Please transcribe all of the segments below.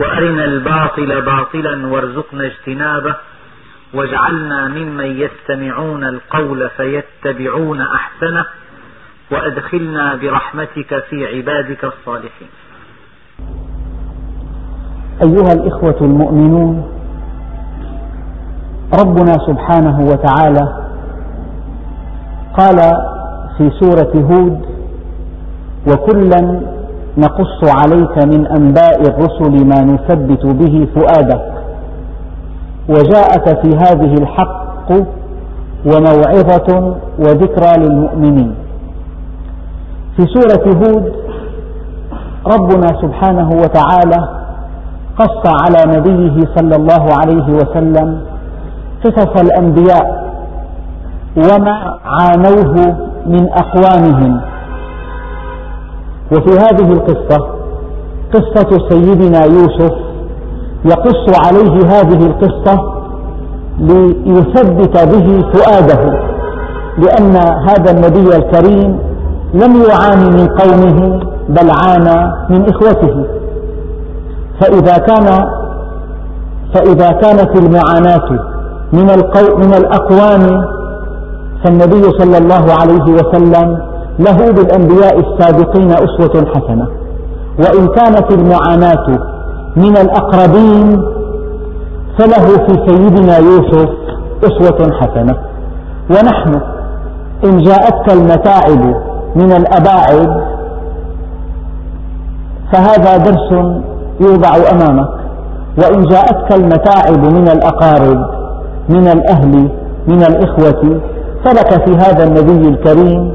وأرنا الباطل باطلا وارزقنا اجتنابه واجعلنا ممن يستمعون القول فيتبعون أحسنه وأدخلنا برحمتك في عبادك الصالحين. أيها الإخوة المؤمنون ربنا سبحانه وتعالى قال في سورة هود وكلا نقص عليك من أنباء الرسل ما نثبت به فؤادك. وجاءك في هذه الحق وموعظة وذكرى للمؤمنين. في سورة هود ربنا سبحانه وتعالى قص على نبيه صلى الله عليه وسلم قصص الأنبياء وما عانوه من أقوامهم. وفي هذه القصة قصة سيدنا يوسف يقص عليه هذه القصة ليثبت به فؤاده لأن هذا النبي الكريم لم يعاني من قومه بل عانى من إخوته. فإذا كان فإذا كانت المعاناة من من الأقوام فالنبي صلى الله عليه وسلم له بالأنبياء السابقين أسوة حسنة. وإن كانت المعاناة من الأقربين فله في سيدنا يوسف أسوة حسنة. ونحن إن جاءتك المتاعب من الأباعد فهذا درس يوضع أمامك. وإن جاءتك المتاعب من الأقارب من الأهل من الإخوة فلك في هذا النبي الكريم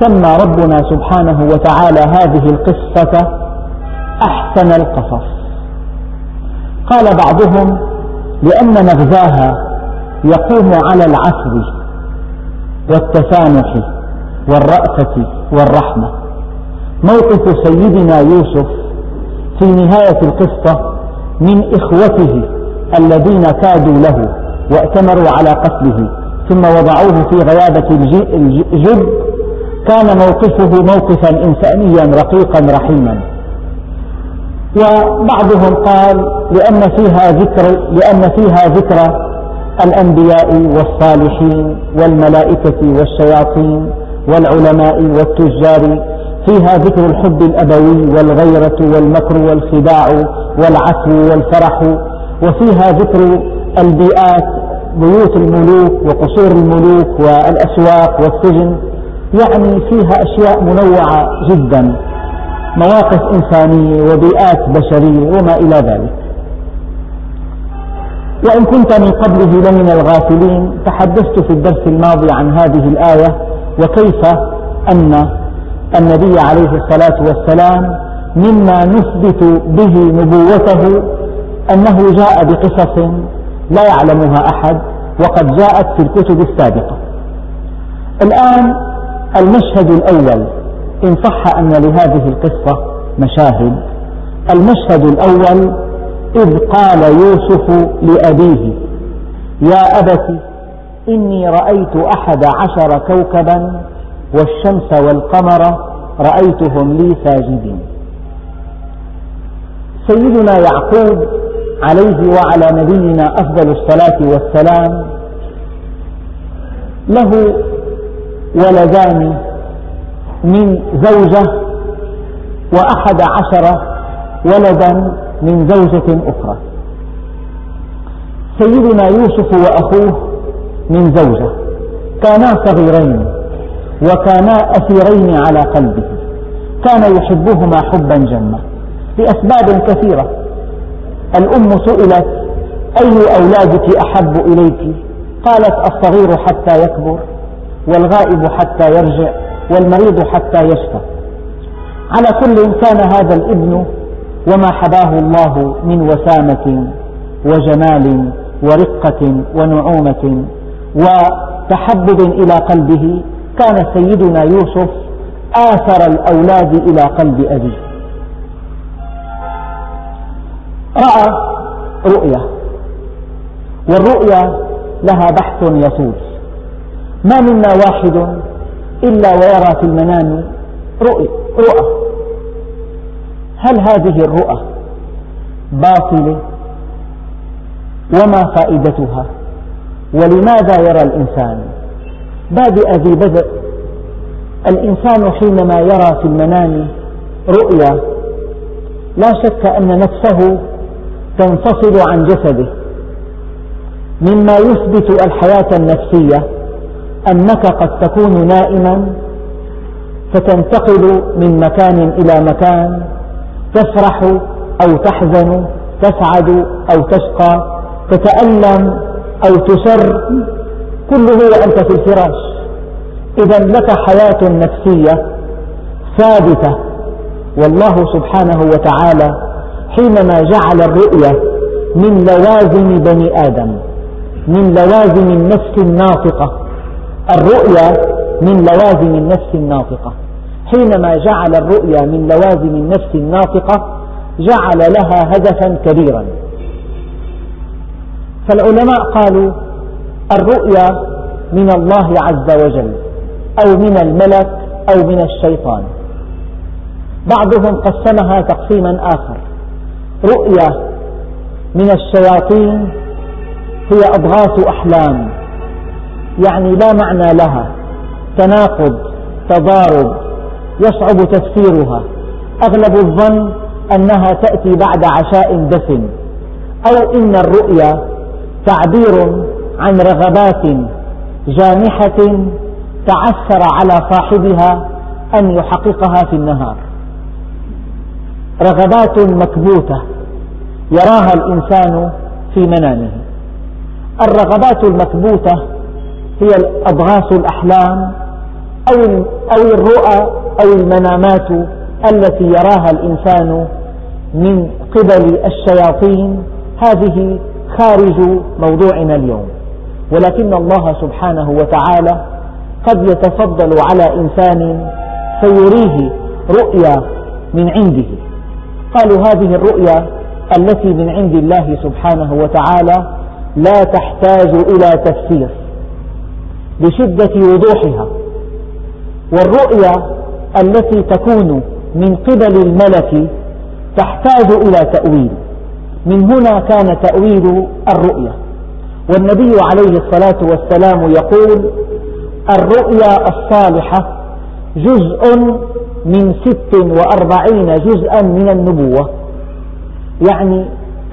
سمى ربنا سبحانه وتعالى هذه القصة أحسن القصص. قال بعضهم لأن مغزاها يقوم على العفو والتسامح والرأفة والرحمة. موقف سيدنا يوسف في نهاية القصة من إخوته الذين كادوا له وائتمروا على قتله ثم وضعوه في غيابة الجب كان موقفه موقفا إنسانيا رقيقا رحيما. وبعضهم قال لأن فيها ذكر لأن فيها ذكر الأنبياء والصالحين والملائكة والشياطين والعلماء والتجار. فيها ذكر الحب الأبوي والغيرة والمكر والخداع والعفو والفرح. وفيها ذكر البيئات بيوت الملوك وقصور الملوك والأسواق والسجن. يعني فيها أشياء منوعة جدا مواقف إنسانية وبيئات بشرية وما إلى ذلك. وإن كنت من قبله لمن الغافلين تحدثت في الدرس الماضي عن هذه الآية وكيف أن النبي عليه الصلاة والسلام مما نثبت به نبوته أنه جاء بقصص لا يعلمها أحد وقد جاءت في الكتب السابقة. الآن المشهد الأول إن صح أن لهذه القصة مشاهد. المشهد الأول إذ قال يوسف لأبيه يا أبت إني رأيت أحد عشر كوكبا والشمس والقمر رأيتهم لي ساجدين. سيدنا يعقوب عليه وعلى نبينا أفضل الصلاة والسلام له ولدان من زوجة وأحد عشر ولدا من زوجة أخرى. سيدنا يوسف وأخوه من زوجة كانا صغيرين وكانا أثيرين على قلبه. كان يحبهما حبا جما لأسباب كثيرة. الأم سئلت أي أولادك أحب إليك؟ قالت الصغير حتى يكبر. والغائب حتى يرجع والمريض حتى يشفى. على كل كان هذا الابن وما حباه الله من وسامة وجمال ورقة ونعومة وتحبب إلى قلبه كان سيدنا يوسف آثر الأولاد إلى قلب أبيه. رأى رؤيا والرؤيا لها بحث يطول ما منا واحد إلا ويرى في المنام رؤى. هل هذه الرؤى باطلة؟ وما فائدتها؟ ولماذا يرى الإنسان؟ بادئ ذي بدء الإنسان حينما يرى في المنام رؤيا لا شك أن نفسه تنفصل عن جسده مما يثبت الحياة النفسية. أنك قد تكون نائما فتنتقل من مكان إلى مكان تفرح أو تحزن تسعد أو تشقى تتألم أو تسر كله وأنت في الفراش. إذا لك حياة نفسية ثابتة. والله سبحانه وتعالى حينما جعل الرؤية من لوازم بني آدم من لوازم النفس الناطقة الرؤيا من لوازم النفس الناطقة. حينما جعل الرؤيا من لوازم النفس الناطقة جعل لها هدفا كبيرا. فالعلماء قالوا الرؤيا من الله عز وجل أو من الملك أو من الشيطان. بعضهم قسمها تقسيما آخر. رؤيا من الشياطين هي أضغاث أحلام. يعني لا معنى لها. تناقض تضارب يصعب تفسيرها. أغلب الظن أنها تأتي بعد عشاء دسم أو إن الرؤيا تعبير عن رغبات جامحة تعثر على صاحبها أن يحققها في النهار. رغبات مكبوتة يراها الإنسان في منامه. الرغبات المكبوتة هي أضغاث الأحلام أو الرؤى أو المنامات التي يراها الإنسان من قبل الشياطين. هذه خارج موضوعنا اليوم. ولكن الله سبحانه وتعالى قد يتفضل على إنسان فيريه رؤيا من عنده. قالوا هذه الرؤيا التي من عند الله سبحانه وتعالى لا تحتاج إلى تفسير. لشدة وضوحها. والرؤيا التي تكون من قبل الملك تحتاج إلى تأويل. من هنا كان تأويل الرؤيا. والنبي عليه الصلاة والسلام يقول الرؤيا الصالحة جزء من ست وأربعين جزءا من النبوة. يعني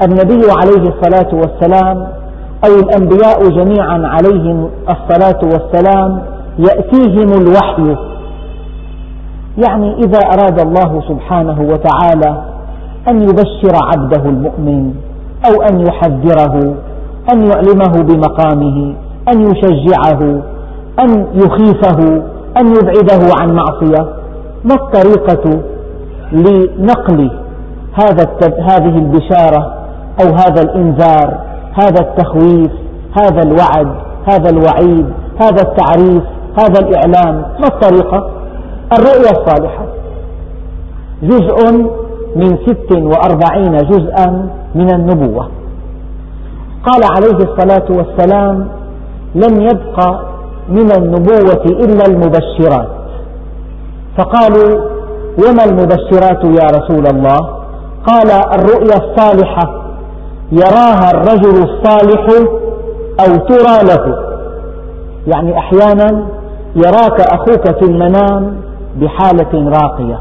النبي عليه الصلاة والسلام أو الأنبياء جميعا عليهم الصلاة والسلام يأتيهم الوحي. يعني إذا أراد الله سبحانه وتعالى أن يبشر عبده المؤمن أو أن يحذره أن يعلمه بمقامه أن يشجعه أن يخيفه أن يبعده عن معصية ما الطريقة لنقل هذا هذه البشارة أو هذا الإنذار هذا التخويف هذا الوعد هذا الوعيد هذا التعريف هذا الإعلام. ما الطريقة؟ الرؤيا الصالحة. جزء من ست وأربعين جزءا من النبوة. قال عليه الصلاة والسلام لم يبق من النبوة إلا المبشرات فقالوا وما المبشرات يا رسول الله؟ قال الرؤيا الصالحة يراها الرجل الصالح أو ترى له. يعني أحيانا يراك أخوك في المنام بحالة راقية.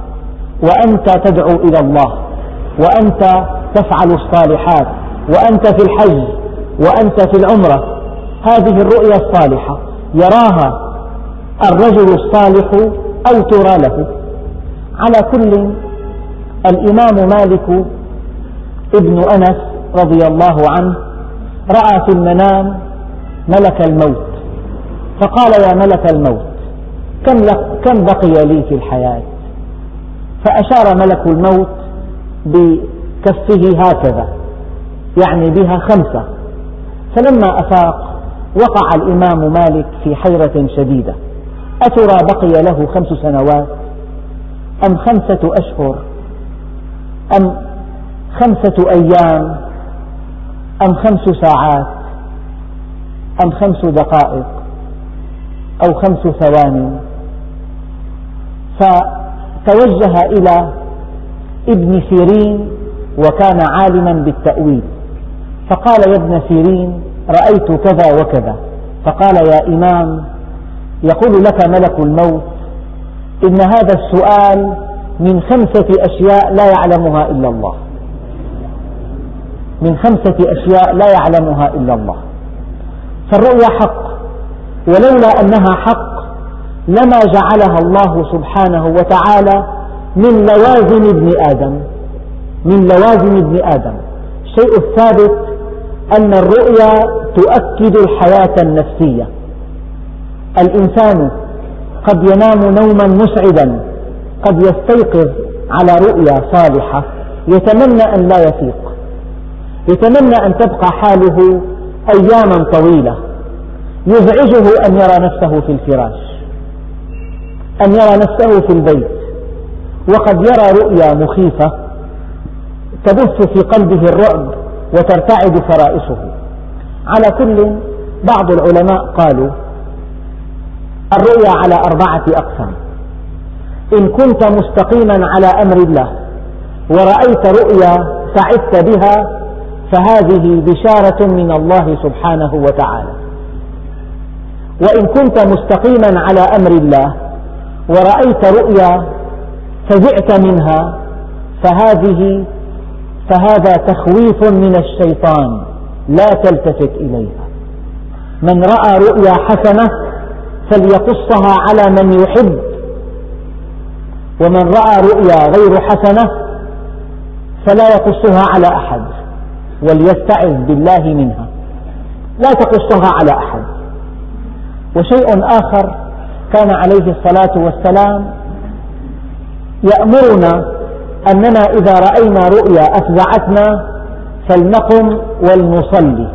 وأنت تدعو إلى الله. وأنت تفعل الصالحات. وأنت في الحج. وأنت في العمرة. هذه الرؤيا الصالحة. يراها الرجل الصالح أو ترى له. على كل الإمام مالك ابن أنس رضي الله عنه رأى في المنام ملك الموت. فقال يا ملك الموت كم, كم بقي لي في الحياة؟ فأشار ملك الموت بكفه هكذا يعني بها خمسة. فلما أفاق وقع الإمام مالك في حيرة شديدة. أترى بقي له خمس سنوات؟ أم خمسة أشهر؟ أم خمسة أيام؟ أم خمس ساعات أم خمس دقائق أو خمس ثواني. فتوجه إلى ابن سيرين وكان عالما بالتأويل. فقال يا ابن سيرين رأيت كذا وكذا. فقال يا إمام يقول لك ملك الموت إن هذا السؤال من خمسة أشياء لا يعلمها إلا الله. من خمسة أشياء لا يعلمها إلا الله. فالرؤيا حق ولولا أنها حق لما جعلها الله سبحانه وتعالى من لوازم ابن آدم. من لوازم ابن آدم. الشيء الثابت أن الرؤيا تؤكد الحياة النفسية. الإنسان قد ينام نوما مسعدا قد يستيقظ على رؤيا صالحة يتمنى أن لا يفيق. يتمنى أن تبقى حاله أياما طويلة. يزعجه أن يرى نفسه في الفراش أن يرى نفسه في البيت وقد يرى رؤيا مخيفة تبث في قلبه الرعب وترتعد فرائصه على كل بعض العلماء قالوا الرؤيا على أربعة أقسام. إن كنت مستقيما على أمر الله ورأيت رؤيا سعدت بها فهذه بشارة من الله سبحانه وتعالى. وإن كنت مستقيما على أمر الله ورأيت رؤيا فزعت منها فهذه فهذا تخويف من الشيطان لا تلتفت إليها. من رأى رؤيا حسنة فليقصها على من يحب. ومن رأى رؤيا غير حسنة فلا يقصها على أحد. وليستعذ بالله منها. لا تقصها على أحد. وشيء آخر كان عليه الصلاة والسلام يأمرنا أننا إذا رأينا رؤيا أفزعتنا فلنقم ولنصلي.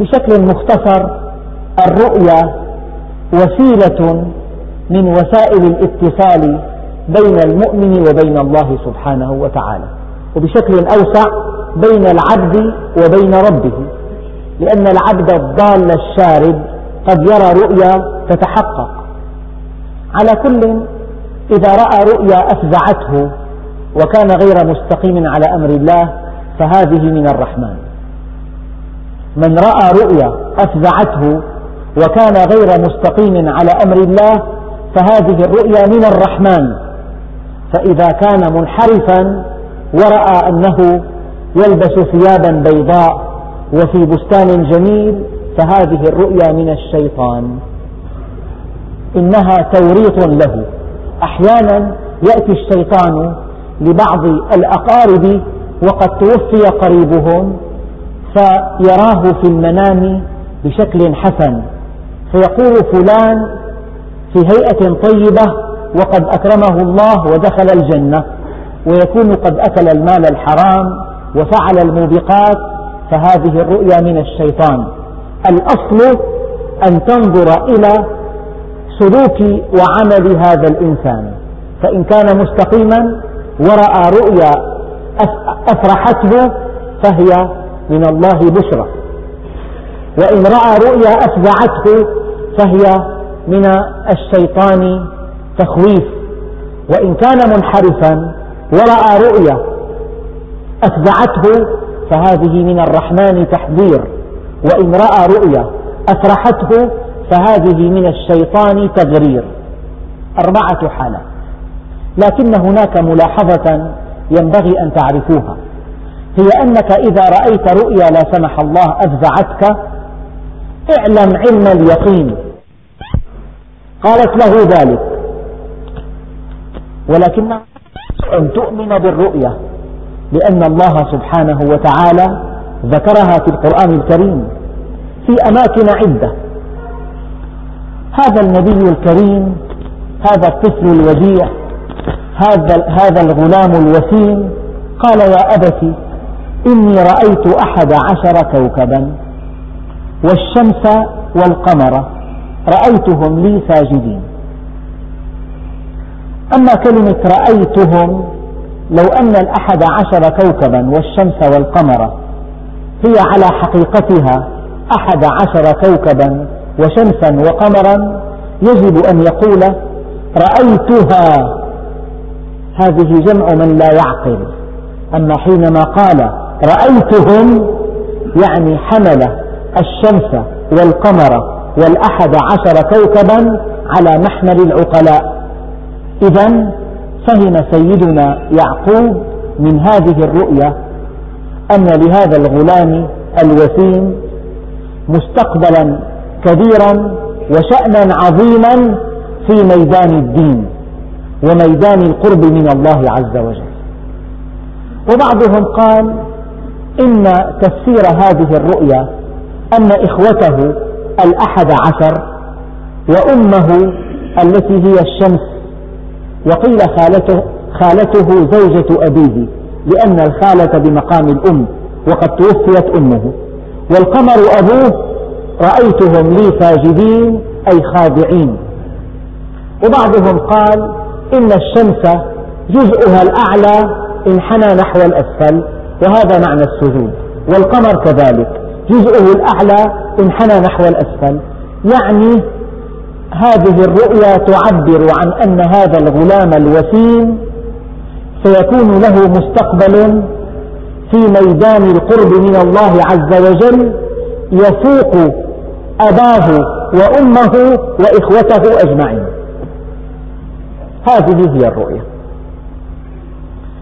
بشكل مختصر الرؤيا وسيلة من وسائل الاتصال بين المؤمن وبين الله سبحانه وتعالى. وبشكل أوسع بين العبد وبين ربه لأن العبد الضال الشارد قد يرى رؤيا تتحقق. على كل إذا رأى رؤيا أفزعته وكان غير مستقيم على أمر الله فهذه من الرحمن. من رأى رؤيا أفزعته وكان غير مستقيم على أمر الله فهذه الرؤيا من الرحمن. فإذا كان منحرفا ورأى أنه يلبس ثيابا بيضاء وفي بستان جميل فهذه الرؤيا من الشيطان. إنها توريط له. أحيانا يأتي الشيطان لبعض الأقارب وقد توفي قريبهم فيراه في المنام بشكل حسن. فيقول فلان في هيئة طيبة وقد أكرمه الله ودخل الجنة. ويكون قد أكل المال الحرام وفعل الموبقات فهذه الرؤيا من الشيطان. الأصل أن تنظر إلى سلوك وعمل هذا الإنسان. فإن كان مستقيما ورأى رؤيا أفرحته فهي من الله بشرى. وإن رأى رؤيا أفزعته فهي من الشيطان تخويف. وإن كان منحرفا ورأى رؤيا أفزعته فهذه من الرحمن تحذير. وإن رأى رؤيا أفرحته فهذه من الشيطان تغرير. أربعة حالات. لكن هناك ملاحظة ينبغي أن تعرفوها. هي أنك إذا رأيت رؤيا لا سمح الله أفزعتك اعلم علم اليقين. قالت له ذلك. ولكن أن تؤمن بالرؤية لأن الله سبحانه وتعالى ذكرها في القرآن الكريم في أماكن عدة. هذا النبي الكريم هذا الطفل الوديع هذا, هذا الغلام الوسيم قال يا أبت إني رأيت أحد عشر كوكبا والشمس والقمر رأيتهم لي ساجدين. أما كلمة رأيتهم لو أن الأحد عشر كوكبا والشمس والقمر هي على حقيقتها أحد عشر كوكبا وشمسا وقمرا يجب أن يقول رأيتها. هذه جمع من لا يعقل. أما حينما قال رأيتهم يعني حمل الشمس والقمر والأحد عشر كوكبا على محمل العقلاء. إذا فهم سيدنا يعقوب من هذه الرؤيا أن لهذا الغلام الوسيم مستقبلا كبيرا وشأنا عظيما في ميدان الدين وميدان القرب من الله عز وجل. وبعضهم قال إن تفسير هذه الرؤيا أن إخوته الأحد عشر وأمه التي هي الشمس وقيل خالته, خالته زوجة أبيه لأن الخالة بمقام الأم وقد توفيت أمه. والقمر أبوه رأيتهم لي ساجدين أي خاضعين. وبعضهم قال إن الشمس جزءها الأعلى انحنى نحو الأسفل وهذا معنى السجود. والقمر كذلك جزءه الأعلى انحنى نحو الأسفل. يعني هذه الرؤيا تعبر عن أن هذا الغلام الوسيم سيكون له مستقبل في ميدان القرب من الله عز وجل يفوق أباه وأمه وإخوته أجمعين. هذه هي الرؤيا.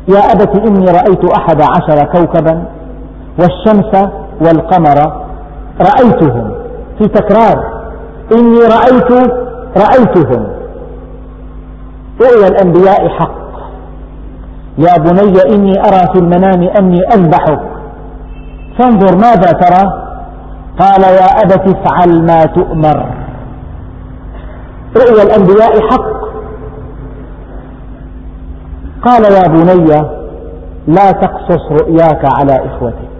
يا أبت إني رأيت أحد عشر كوكبا والشمس والقمر رأيتهم في تكرار. إني رأيت رأيتهم. رؤيا الأنبياء حق. يا بني إني أرى في المنام أني أذبحك. فانظر ماذا ترى. قال يا أبت افعل ما تؤمر. رؤيا الأنبياء حق. قال يا بني لا تقصص رؤياك على إخوتك.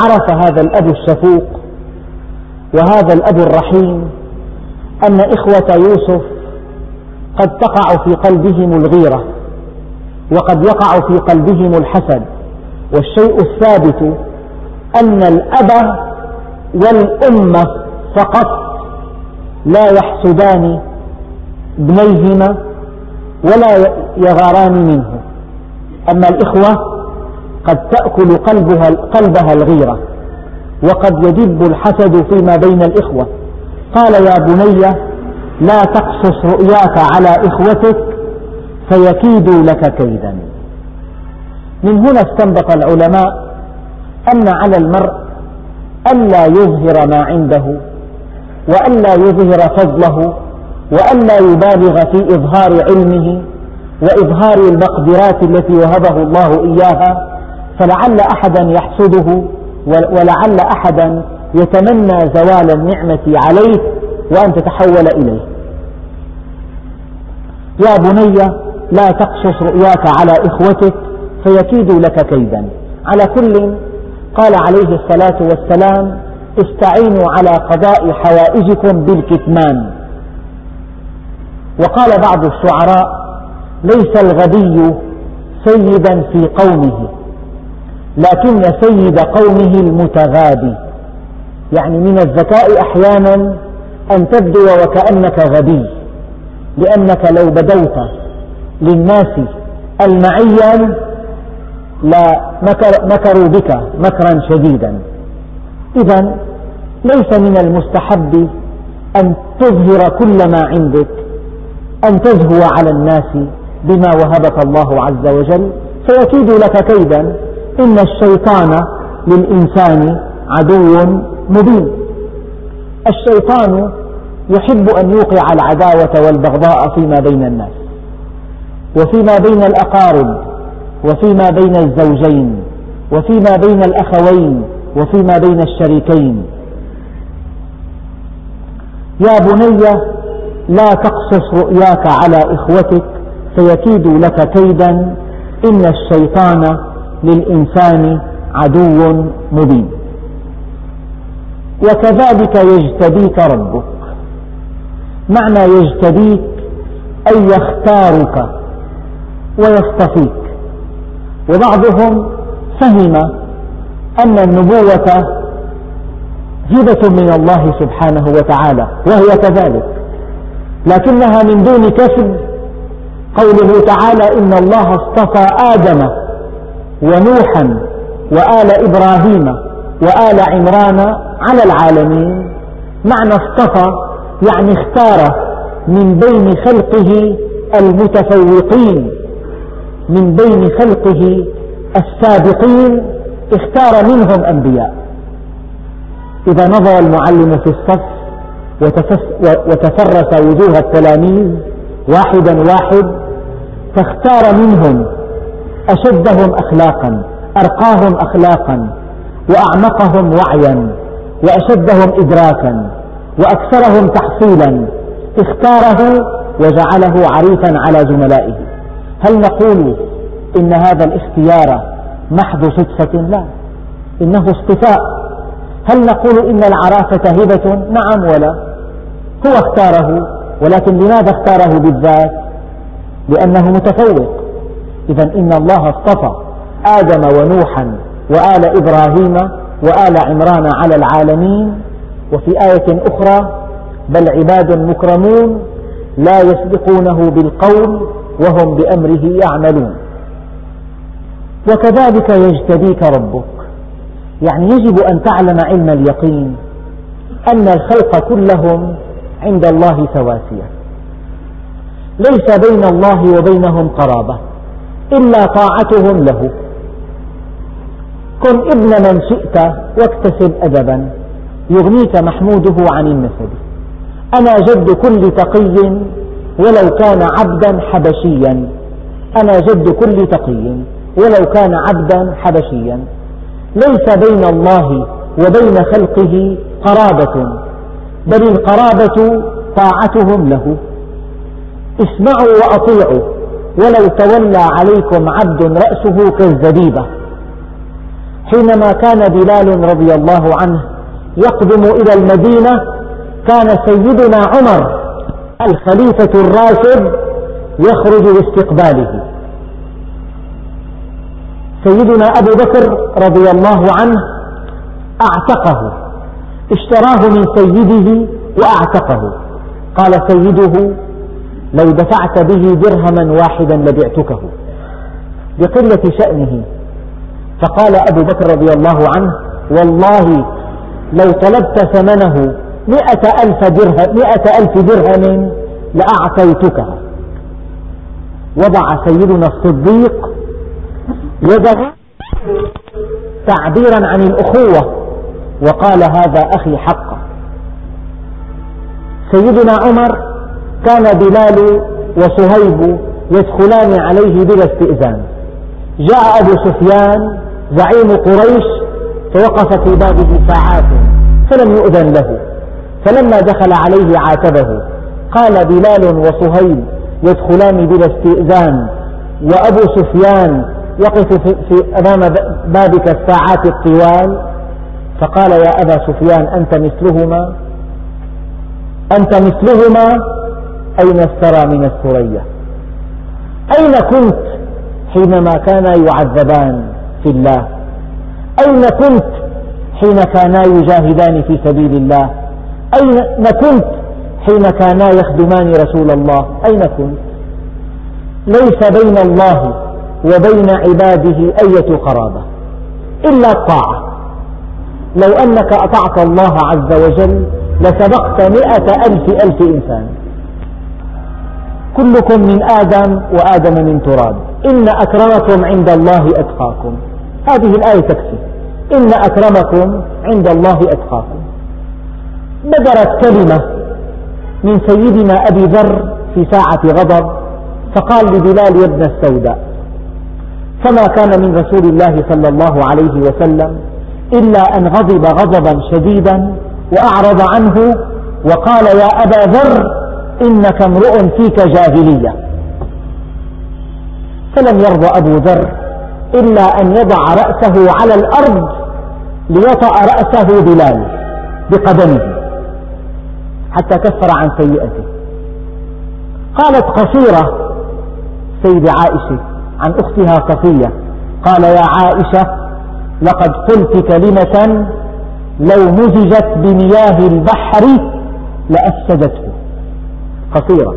عرف هذا الأب الشفوق وهذا الأب الرحيم. أن إخوة يوسف قد تقع في قلبهم الغيرة وقد يقع في قلبهم الحسد. والشيء الثابت أن الأب والأمة فقط لا يحسدان ابنيهما ولا يغاران منه. أما الإخوة قد تأكل قلبها, قلبها الغيرة وقد يدب الحسد فيما بين الإخوة. قال يا بني لا تقصص رؤياك على إخوتك فيكيدوا لك كيدا. من هنا استنبط العلماء أن على المرء ألا يظهر ما عنده وألا يظهر فضله وألا يبالغ في إظهار علمه وإظهار المقدرات التي وهبه الله إياها فلعل أحدا يحسده ولعل أحدا يتمنى زوال النعمة عليه وأن تتحول إليه. يا بني لا تقصص رؤياك على إخوتك فيكيدوا لك كيدا. على كل قال عليه الصلاة والسلام استعينوا على قضاء حوائجكم بالكتمان. وقال بعض الشعراء ليس الغبي سيدا في قومه لكن سيد قومه المتغابي. يعني من الذكاء أحيانا أن تبدو وكأنك غبي لأنك لو بدوت للناس المعيا لمكروا بك مكرا شديدا. إذا ليس من المستحب أن تظهر كل ما عندك أن تزهو على الناس بما وهبك الله عز وجل. فيكيد لك كيدا إن الشيطان للإنسان عدو مبين. الشيطان يحب أن يوقع العداوة والبغضاء فيما بين الناس وفيما بين الأقارب وفيما بين الزوجين وفيما بين الأخوين وفيما بين الشريكين. يا بني لا تقصص رؤياك على إخوتك فيكيدوا لك كيدا. إن الشيطان للإنسان عدو مبين. وكذلك يجتبيك ربك. معنى يجتبيك أي يختارك ويصطفيك وبعضهم فهم أن النبوة هبة من الله سبحانه وتعالى وهي كذلك. لكنها من دون كسب. قوله تعالى إن الله اصطفى آدم ونوحا وآل إبراهيم وآل عمران على العالمين. معنى اصطفى يعني اختار من بين خلقه المتفوقين من بين خلقه السابقين اختار منهم أنبياء. إذا نظر المعلم في الصف وتفرس وجوه التلاميذ واحدا واحد فاختار منهم أشدهم أخلاقا أرقاهم أخلاقا وأعمقهم وعيا وأشدهم إدراكا وأكثرهم تحصيلا اختاره وجعله عريفا على زملائه. هل نقول إن هذا الاختيار محض صدفة؟ لا. إنه اصطفاء. هل نقول إن العرافة هبة نعم ولا. هو اختاره ولكن لماذا اختاره بالذات؟ لأنه متفوق. إذا إن الله اصطفى آدم ونوحا وآل إبراهيم وآل عمران على العالمين. وفي آية أخرى بل عباد مكرمون لا يسبقونه بالقول وهم بأمره يعملون. وكذلك يجتبيك ربك. يعني يجب أن تعلم علم اليقين أن الخلق كلهم عند الله سواسية. ليس بين الله وبينهم قرابة إلا طاعتهم له. كن ابن من شئت واكتسب أدبا. يغنيك محموده عن النسب. أنا جد كل تقي ولو كان عبدا حبشيا. أنا جد كل تقي ولو كان عبدا حبشيا. ليس بين الله وبين خلقه قرابة بل القرابة طاعتهم له. اسمعوا وأطيعوا ولو تولى عليكم عبد رأسه كالزبيبة. حينما كان بلال رضي الله عنه يقدم إلى المدينة كان سيدنا عمر الخليفة الراشد يخرج لاستقباله. سيدنا أبو بكر رضي الله عنه أعتقه اشتراه من سيده وأعتقه. قال سيده لو دفعت به درهما واحدا لبعتكه. بقلة شأنه. فقال أبو بكر رضي الله عنه والله لو طلبت ثمنه مئة ألف درهم, مئة ألف درهم لأعطيتكها وضع سيدنا الصديق يده تعبيرا عن الأخوة وقال هذا أخي حقا سيدنا عمر كان بلال وصهيب يدخلان عليه بلا استئذان. جاء أبو سفيان زعيم قريش فوقف في بابه ساعات فلم يؤذن له. فلما دخل عليه عاتبه قال بلال وصهيب يدخلان بلا استئذان وأبو سفيان يقف في أمام بابك الساعات الطوال. فقال يا أبا سفيان أنت مثلهما؟ أنت مثلهما؟ أين استرى من الثريا؟ أين كنت حينما كانا يعذبان؟ في الله. أين كنت حين كانا يجاهدان في سبيل الله؟ أين كنت حين كانا يخدمان رسول الله؟ أين كنت؟ ليس بين الله وبين عباده أية قرابة. إلا الطاعة. لو أنك أطعت الله عز وجل لسبقت مئة ألف ألف إنسان. كلكم من آدم وآدم من تراب. إن أكرمكم عند الله أتقاكم. هذه الآية تكفي. إن أكرمكم عند الله أتقاكم. بدرت كلمة من سيدنا أبي ذر في ساعة غضب فقال لبلال يا ابن السوداء فما كان من رسول الله صلى الله عليه وسلم إلا أن غضب غضبا شديدا وأعرض عنه وقال يا أبا ذر إنك امرؤ فيك جاهلية. فلم يرضى أبو ذر إلا أن يضع رأسه على الأرض ليطأ رأسه بلال بقدمه حتى كفر عن سيئته. قالت قصيرة سيدة عائشة عن أختها صفية قال يا عائشة لقد قلت كلمة لو مزجت بمياه البحر لأفسدته. قصيرة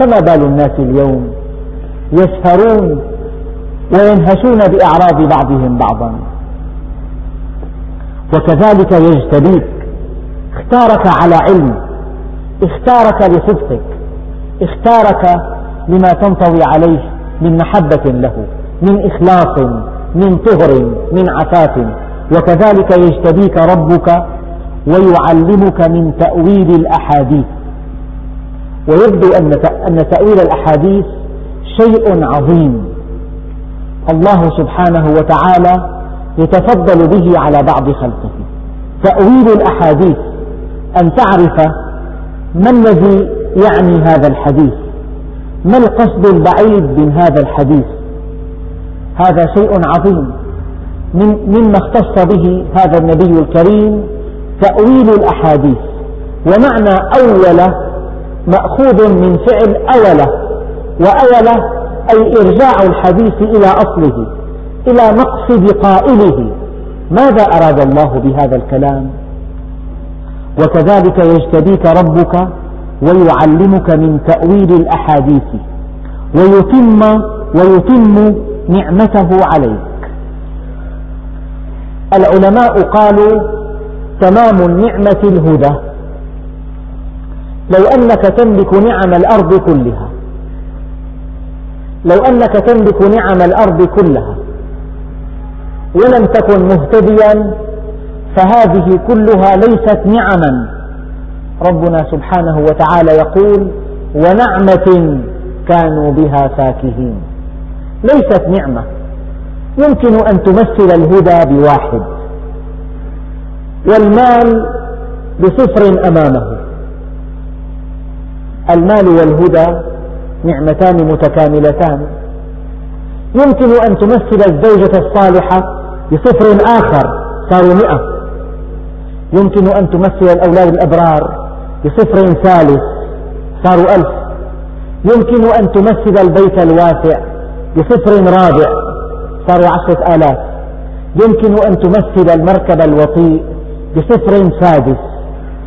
فما بال الناس اليوم يسهرون وينهشون بأعراض بعضهم بعضا. وكذلك يجتبيك. اختارك على علم. اختارك لصدقك. اختارك لما تنطوي عليه من محبة له من إخلاص من طهر من عفاف. وكذلك يجتبيك ربك ويعلمك من تأويل الأحاديث. ويبدو أن تأويل الأحاديث شيء عظيم. الله سبحانه وتعالى يتفضل به على بعض خلقه. تأويل الأحاديث أن تعرف ما الذي يعني هذا الحديث. ما القصد البعيد من هذا الحديث. هذا شيء عظيم. مما اختص به هذا النبي الكريم تأويل الأحاديث. ومعنى أول مأخوذ من فعل أول وأول أي إرجاع الحديث إلى أصله إلى مقصد قائله. ماذا أراد الله بهذا الكلام؟ وكذلك يجتبيك ربك ويعلمك من تأويل الأحاديث ويتم ويتم نعمته عليك. العلماء قالوا تمام النعمة الهدى لو أنك تملك نعم الأرض كلها لو أنك تملك نعم الأرض كلها ولم تكن مهتديا فهذه كلها ليست نعما. ربنا سبحانه وتعالى يقول ونعمة كانوا بها فاكهين. ليست نعمة. يمكن أن تمثل الهدى بواحد. والمال بصفر أمامه. المال والهدى نعمتان متكاملتان. يمكن أن تمثل الزوجة الصالحة بصفر آخر صاروا مئة. يمكن أن تمثل الأولاد الأبرار بصفر ثالث صاروا ألف. يمكن أن تمثل البيت الواسع بصفر رابع صاروا عشرة آلاف. يمكن أن تمثل المركب الوطيء بصفر سادس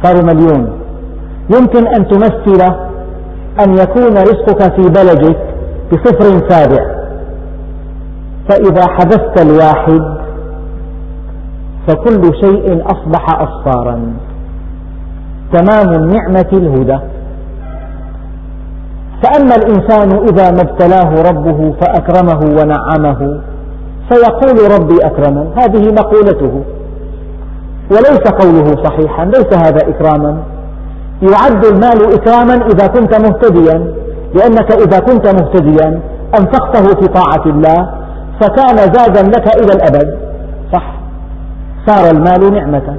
صاروا مليون. يمكن أن تمثل أن يكون رزقك في بلدك بصفر سابع. فإذا حذفت الواحد فكل شيء أصبح أصفارا. تمام النعمة الهدى. فأما الإنسان إذا ما ابتلاه ربه فأكرمه ونعمه فيقول ربي أكرمن هذه مقولته. وليس قوله صحيحا ليس هذا إكراما. يعد المال إكراما إذا كنت مهتديا لأنك إذا كنت مهتديا أنفقته في طاعة الله فكان زادا لك إلى الأبد. صح. صار المال نعمة.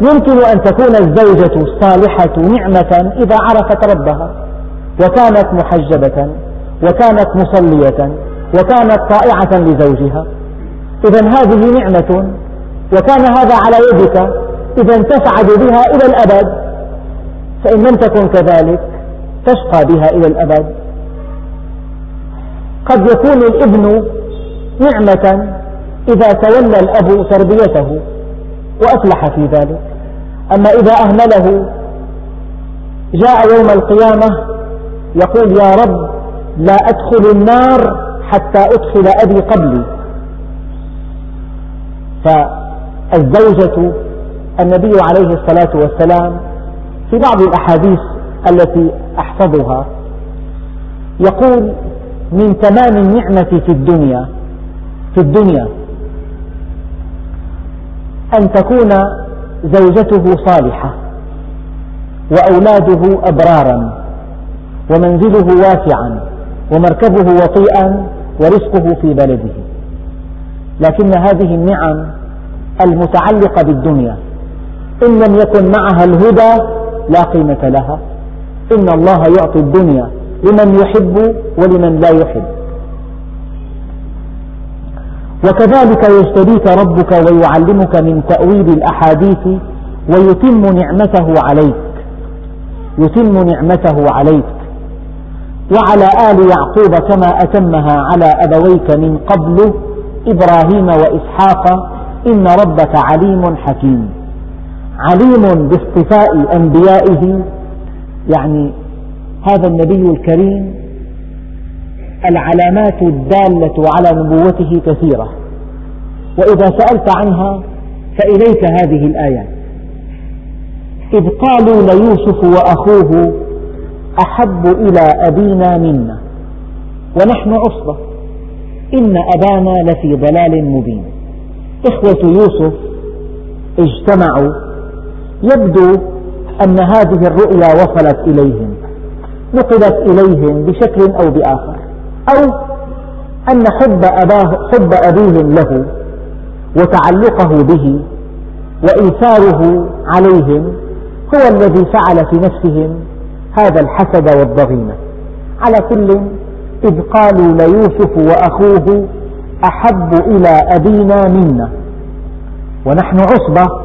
يمكن أن تكون الزوجة الصالحة نعمة إذا عرفت ربها. وكانت محجبة وكانت مصلية وكانت طائعة لزوجها. إذا هذه نعمة وكان هذا على يدك إذا تسعد بها إلى الأبد. فإن لم تكن كذلك تشقى بها إلى الأبد. قد يكون الابن نعمة إذا تولى الأب تربيته وأفلح في ذلك. أما إذا أهمله جاء يوم القيامة يقول يا رب لا أدخل النار حتى أدخل أبي قبلي. فالزوجة النبي عليه الصلاة والسلام في بعض الأحاديث التي أحفظها يقول من تمام النعمة في الدنيا في الدنيا أن تكون زوجته صالحة وأولاده أبرارا ومنزله واسعا ومركبه وطيئا ورزقه في بلده. لكن هذه النعم المتعلقة بالدنيا إن لم يكن معها الهدى لا قيمة لها. إن الله يعطي الدنيا لمن يحب ولمن لا يحب. وكذلك يجتبيك ربك ويعلمك من تأويل الأحاديث ويتم نعمته عليك. يتم نعمته عليك. وعلى آل يعقوب كما أتمها على أبويك من قبل إبراهيم وإسحاق إن ربك عليم حكيم. عليم باصطفاء أنبيائه. يعني هذا النبي الكريم العلامات الدالة على نبوته كثيرة. وإذا سألت عنها فإليك هذه الآيات إذ قالوا ليوسف وأخوه أحب إلى أبينا منا ونحن عصبة. إن أبانا لفي ضلال مبين. إخوة يوسف اجتمعوا يبدو أن هذه الرؤيا وصلت إليهم نقلت إليهم بشكل أو بآخر أو أن حب, أباه حب أبيهم له وتعلقه به وإيثاره عليهم هو الذي فعل في نفسهم هذا الحسد والضغينة. على كل إذ قالوا ليوسف وأخوه أحب إلى أبينا منا ونحن عصبة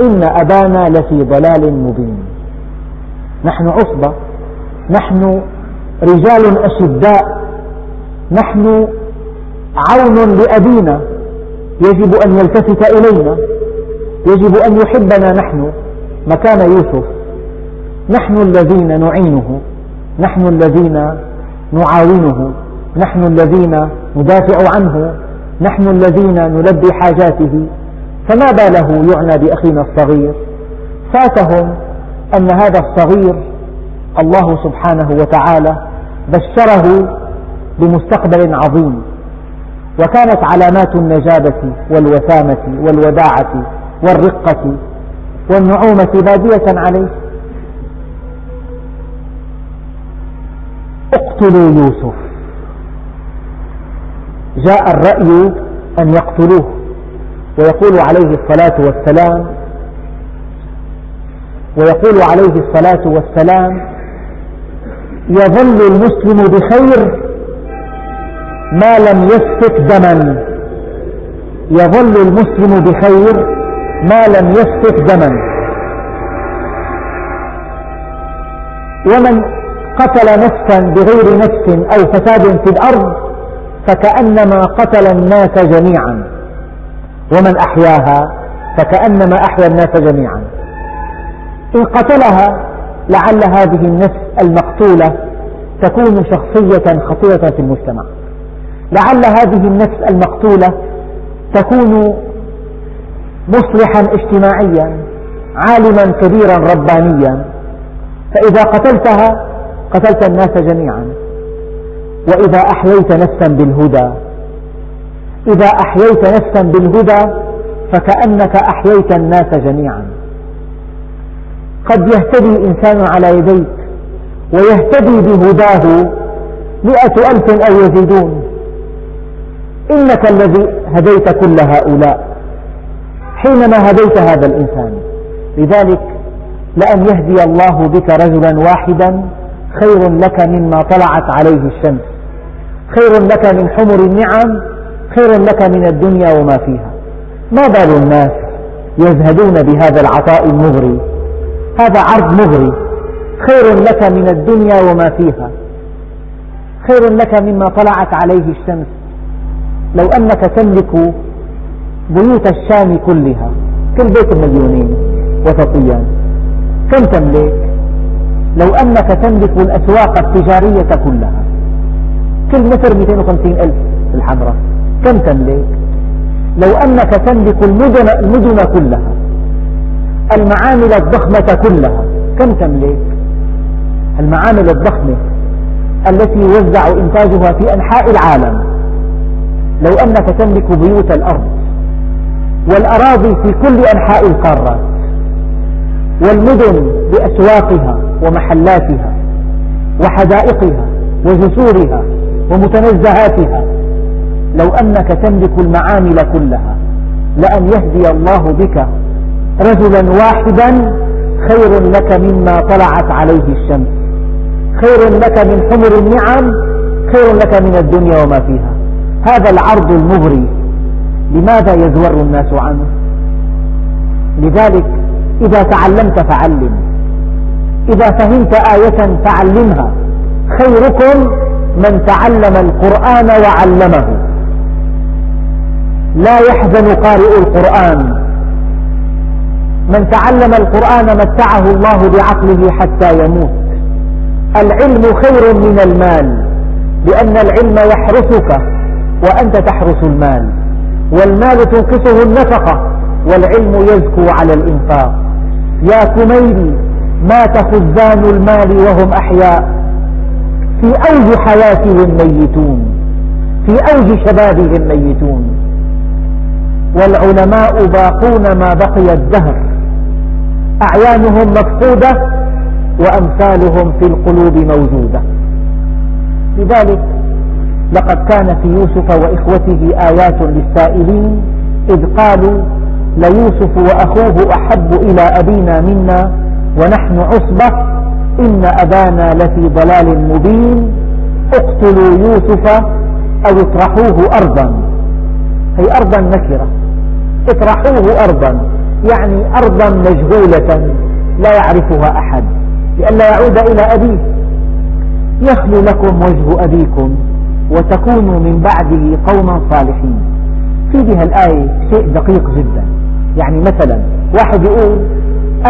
إن أبانا لفي ضلال مبين. نحن عصبة نحن رجال أشداء نحن عون لأبينا. يجب أن يلتفت إلينا يجب أن يحبنا نحن. مكان يوسف نحن الذين نعينه نحن الذين نعاونه نحن الذين ندافع عنه نحن الذين نلبي حاجاته. فما باله يعنى بأخينا الصغير. فاتهم أن هذا الصغير الله سبحانه وتعالى بشره بمستقبل عظيم وكانت علامات النجابة والوسامة والوداعة والرقة والنعومة بادية عليه. اقتلوا يوسف. جاء الرأي أن يقتلوه. ويقول عليه الصلاة والسلام ويقول عليه الصلاة والسلام يظل المسلم بخير ما لم يسفك دما. يظل المسلم بخير ما لم يسفك دما. ومن قتل نفسا بغير نفس أو فساد في الأرض فكأنما قتل الناس جميعا. ومن أحياها فكأنما أحيا الناس جميعا. إن قتلها لعل هذه النفس المقتولة تكون شخصية خطيرة في المجتمع. لعل هذه النفس المقتولة تكون مصلحا اجتماعيا عالما كبيرا ربانيا. فإذا قتلتها قتلت الناس جميعا. وإذا أحييت نفسا بالهدى إذا أحييت نفسا بالهدى فكأنك أحييت الناس جميعا. قد يهتدي إنسان على يديك ويهتدي بهداه مئة ألف أو يزيدون. إنك الذي هديت كل هؤلاء حينما هديت هذا الإنسان. لذلك لأن يهدي الله بك رجلا واحدا خير لك مما طلعت عليه الشمس خير لك من حمر النعم خير لك من الدنيا وما فيها. ما بال الناس يزهدون بهذا العطاء المغري؟ هذا عرض مغري. خير لك من الدنيا وما فيها. خير لك مما طلعت عليه الشمس. لو أنك تملك بيوت الشام كلها كل بيت مليونين وسطيا كم تملك؟ لو أنك تملك الأسواق التجارية كلها. كل متر 250 ألف الحمراء كم تملك؟ لو أنك تملك المدن, المدن كلها المعامل الضخمة كلها كم تملك؟ المعامل الضخمة التي يوزع إنتاجها في أنحاء العالم. لو أنك تملك بيوت الأرض والأراضي في كل أنحاء القارات والمدن بأسواقها ومحلاتها وحدائقها وجسورها ومتنزهاتها لو أنك تملك المعامل كلها لأن يهدي الله بك رجلا واحدا خير لك مما طلعت عليه الشمس. خير لك من حمر النعم خير لك من الدنيا وما فيها. هذا العرض المغري. لماذا يزور الناس عنه؟ لذلك إذا تعلمت فعلم. إذا فهمت آية فعلمها. خيركم من تعلم القرآن وعلمه. لا يحزن قارئ القرآن. من تعلم القرآن متعه الله بعقله حتى يموت. العلم خير من المال لأن العلم يحرسك وأنت تحرس المال. والمال تنقصه النفقة والعلم يزكو على الإنفاق. يا كميلي مات خزان المال وهم أحياء؟ في أوج حياتهم ميتون في أوج شبابهم ميتون. والعلماء باقون ما بقي الدهر. أعيانهم مفقودة وأمثالهم في القلوب موجودة. لذلك لقد كان في يوسف وإخوته آيات للسائلين إذ قالوا ليوسف وأخوه أحب إلى أبينا منا ونحن عصبة إن أبانا لفي ضلال مبين. اقتلوا يوسف أو اطرحوه أرضا. هي أرضا نكرة. اطرحوه أرضا. يعني أرضا مجهولة لا يعرفها أحد. لئلا يعود إلى أبيه. يخلو لكم وجه أبيكم وتكونوا من بعده قوما صالحين. في بها الآية شيء دقيق جدا. يعني مثلا واحد يقول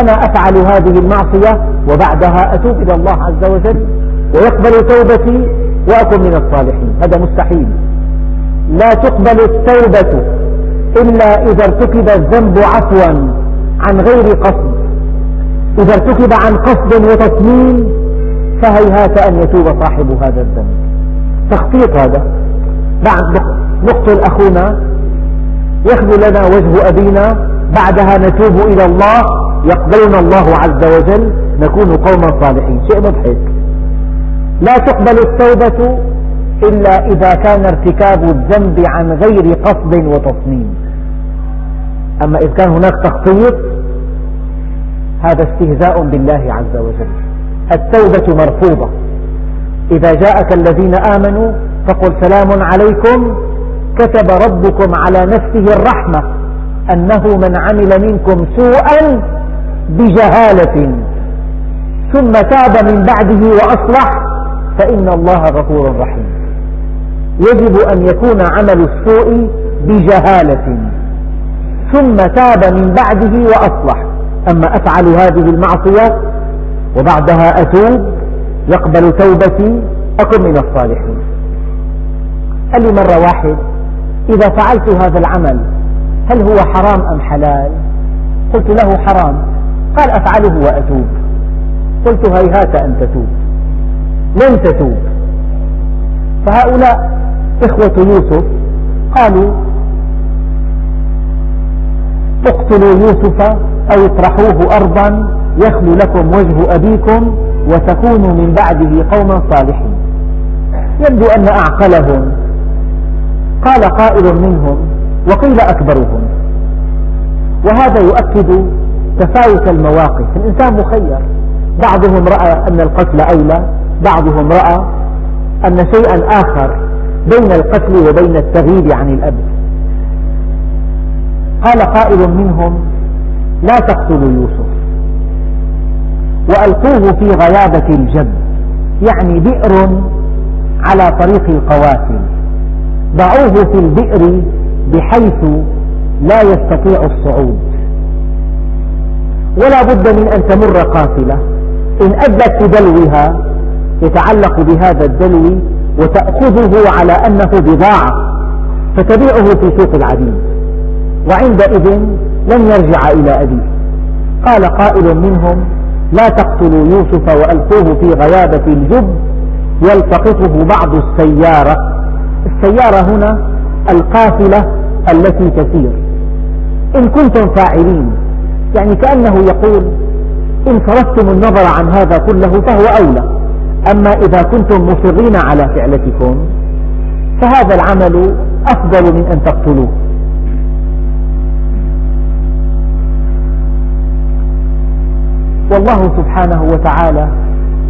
أنا أفعل هذه المعصية وبعدها أتوب إلى الله عز وجل ويقبل توبتي وأكون من الصالحين. هذا مستحيل. لا تقبل التوبة. إلا إذا ارتكب الذنب عفوا عن غير قصد. إذا ارتكب عن قصد وتصميم فهيهات أن يتوب صاحب هذا الذنب. تخطيط هذا. بعد نقتل أخونا يخلو لنا وجه أبينا بعدها نتوب إلى الله يقبلنا الله عز وجل نكون قوما صالحين. شيء مضحك لا تقبل التوبة إلا إذا كان ارتكاب الذنب عن غير قصد وتصميم. أما إذا كان هناك تخطيط هذا استهزاء بالله عز وجل. التوبة مرفوضة. إذا جاءك الذين آمنوا فقل سلام عليكم كتب ربكم على نفسه الرحمة أنه من عمل منكم سوءا بجهالة. ثم تاب من بعده وأصلح فإن الله غفور رحيم. يجب أن يكون عمل السوء بجهالة. ثم تاب من بعده وأصلح. أما أفعل هذه المعصية وبعدها أتوب يقبل توبتي أكن من الصالحين. قال لي مرة واحد إذا فعلت هذا العمل هل هو حرام أم حلال؟ قلت له حرام. قال أفعله وأتوب. قلت هيهات أن تتوب. لن تتوب. فهؤلاء إخوة يوسف قالوا اقتلوا يوسف أو اطرحوه أرضا يخلو لكم وجه أبيكم وتكونوا من بعده قوما صالحين. يبدو أن أعقلهم. قال قائل منهم وقيل أكبرهم. وهذا يؤكد تفاوت المواقف. الإنسان مخير. بعضهم رأى أن القتل أولى بعضهم رأى أن شيئا آخر. بين القتل وبين التغييب عن الأب. قال قائل منهم لا تقتلوا يوسف. وألقوه في غيابة الجب يعني بئر على طريق القوافل. ضعوه في البئر بحيث لا يستطيع الصعود. ولا بد من أن تمر قافلة. إن أدت بدلوها يتعلق بهذا الدلو وتأخذه على أنه بضاعة فتبيعه في سوق العبيد وعندئذ لن يرجع إلى أبيه. قال قائل منهم لا تقتلوا يوسف وألقوه في غيابة الجب يلتقطه بعض السيارة. السيارة هنا القافلة التي تسير. إن كنتم فاعلين يعني كأنه يقول إن صرفتم النظر عن هذا كله فهو أولى. أما إذا كنتم مصرين على فعلتكم فهذا العمل أفضل من أن تقتلوه. والله سبحانه وتعالى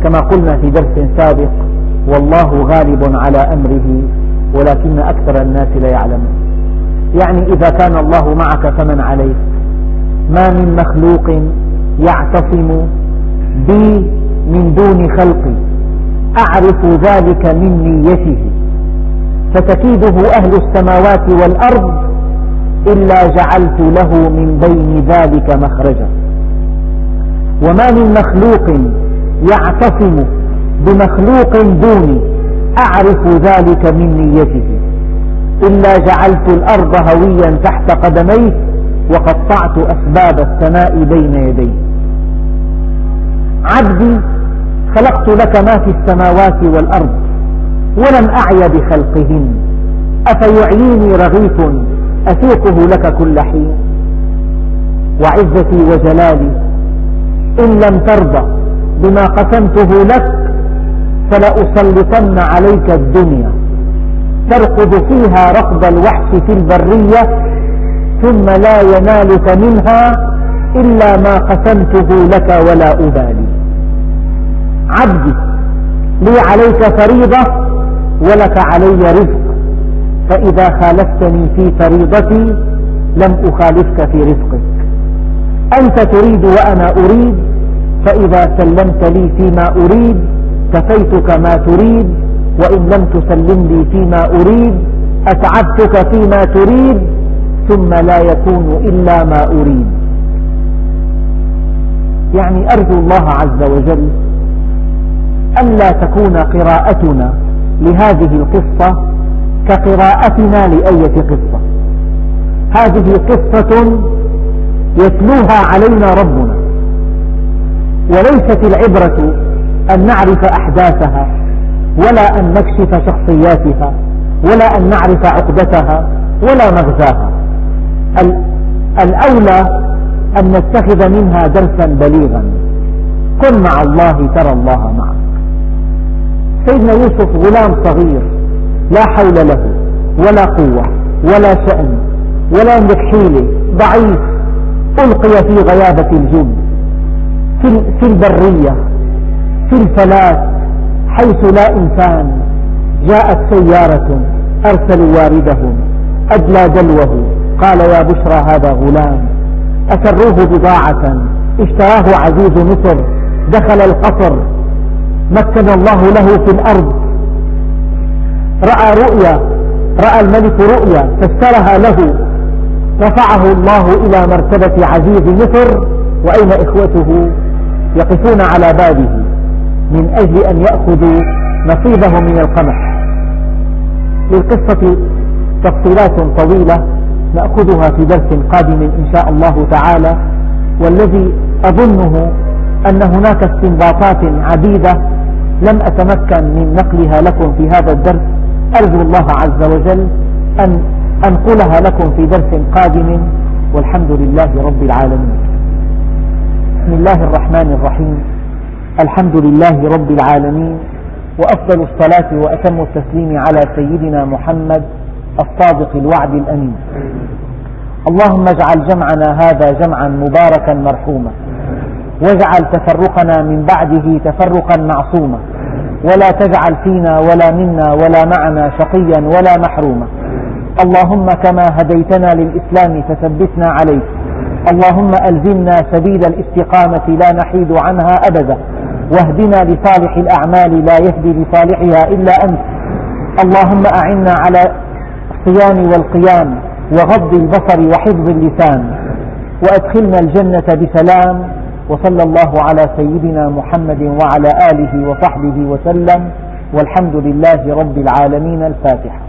كما قلنا في درس سابق والله غالب على أمره ولكن أكثر الناس لا يعلمون. يعني إذا كان الله معك فمن عليك؟ ما من مخلوق يعتصم بي من دون خلقي. أعرف ذلك من نيته. فتكيده أهل السماوات والأرض إلا جعلت له من بين ذلك مخرجا. وما من مخلوق يعتصم بمخلوق دوني. أعرف ذلك من نيته. إلا جعلت الأرض هويا تحت قدميه وقطعت أسباب السماء بين يديه. عبدي خلقت لك ما في السماوات والأرض ولم أعي بخلقهن. أفيعيني رغيف أسوقه لك كل حين. وعزتي وجلالي إن لم ترضى بما قسمته لك فلأسلطن عليك الدنيا. ترقد فيها رقد الوحش في البرية ثم لا ينالك منها إلا ما قسمته لك ولا أبالي. عبدي لي عليك فريضة ولك علي رزق. فإذا خالفتني في فريضتي لم أخالفك في رزقك. أنت تريد وأنا أريد فإذا سلمت لي فيما أريد كفيتك ما تريد وإن لم تسلم لي فيما أريد أتعبتك فيما تريد ثم لا يكون إلا ما أريد. يعني أرجو الله عز وجل ألا تكون قراءتنا لهذه القصة كقراءتنا لأية قصة. هذه قصة يتلوها علينا ربنا وليست العبرة أن نعرف أحداثها ولا أن نكشف شخصياتها ولا أن نعرف عقدتها ولا مغزاها. الأولى أن نتخذ منها درسا بليغا. كن مع الله ترى الله معك. سيدنا يوسف غلام صغير لا حول له ولا قوة ولا شأن ولا يملك حيلة ضعيف ألقي في غيابة الجب في البرية في الفلاة حيث لا إنسان جاءت سيارة أرسلوا واردهم أدلى دلوه قال يا بشرى هذا غلام أسروه بضاعة اشتراه عزيز مصر دخل القصر مكن الله له في الأرض. رأى رؤيا رأى الملك رؤيا فسرها له. رفعه الله إلى مرتبة عزيز مصر وأين إخوته يقفون على بابه؟ من أجل أن يأخذوا نصيبهم من القمح. للقصة تفصيلات طويلة نأخذها في درس قادم إن شاء الله تعالى والذي أظنه أن هناك استنباطات عديدة لم أتمكن من نقلها لكم في هذا الدرس. أرجو الله عز وجل أن أنقلها لكم في درس قادم. والحمد لله رب العالمين. بسم الله الرحمن الرحيم. الحمد لله رب العالمين. وأفضل الصلاة وأتم التسليم على سيدنا محمد الصادق الوعد الأمين. اللهم اجعل جمعنا هذا جمعا مباركا مرحوما. واجعل تفرقنا من بعده تفرقا معصوما. ولا تجعل فينا ولا منا ولا معنا شقيا ولا محروما. اللهم كما هديتنا للإسلام فثبتنا عليه. اللهم ألزمنا سبيل الاستقامة لا نحيد عنها أبدا. واهدنا لصالح الأعمال لا يهدي لصالحها إلا أنت. اللهم أعنا على الصيام والقيام وغض البصر وحفظ اللسان. وأدخلنا الجنة بسلام. وصلى الله على سيدنا محمد وعلى آله وصحبه وسلم والحمد لله رب العالمين الفاتحة.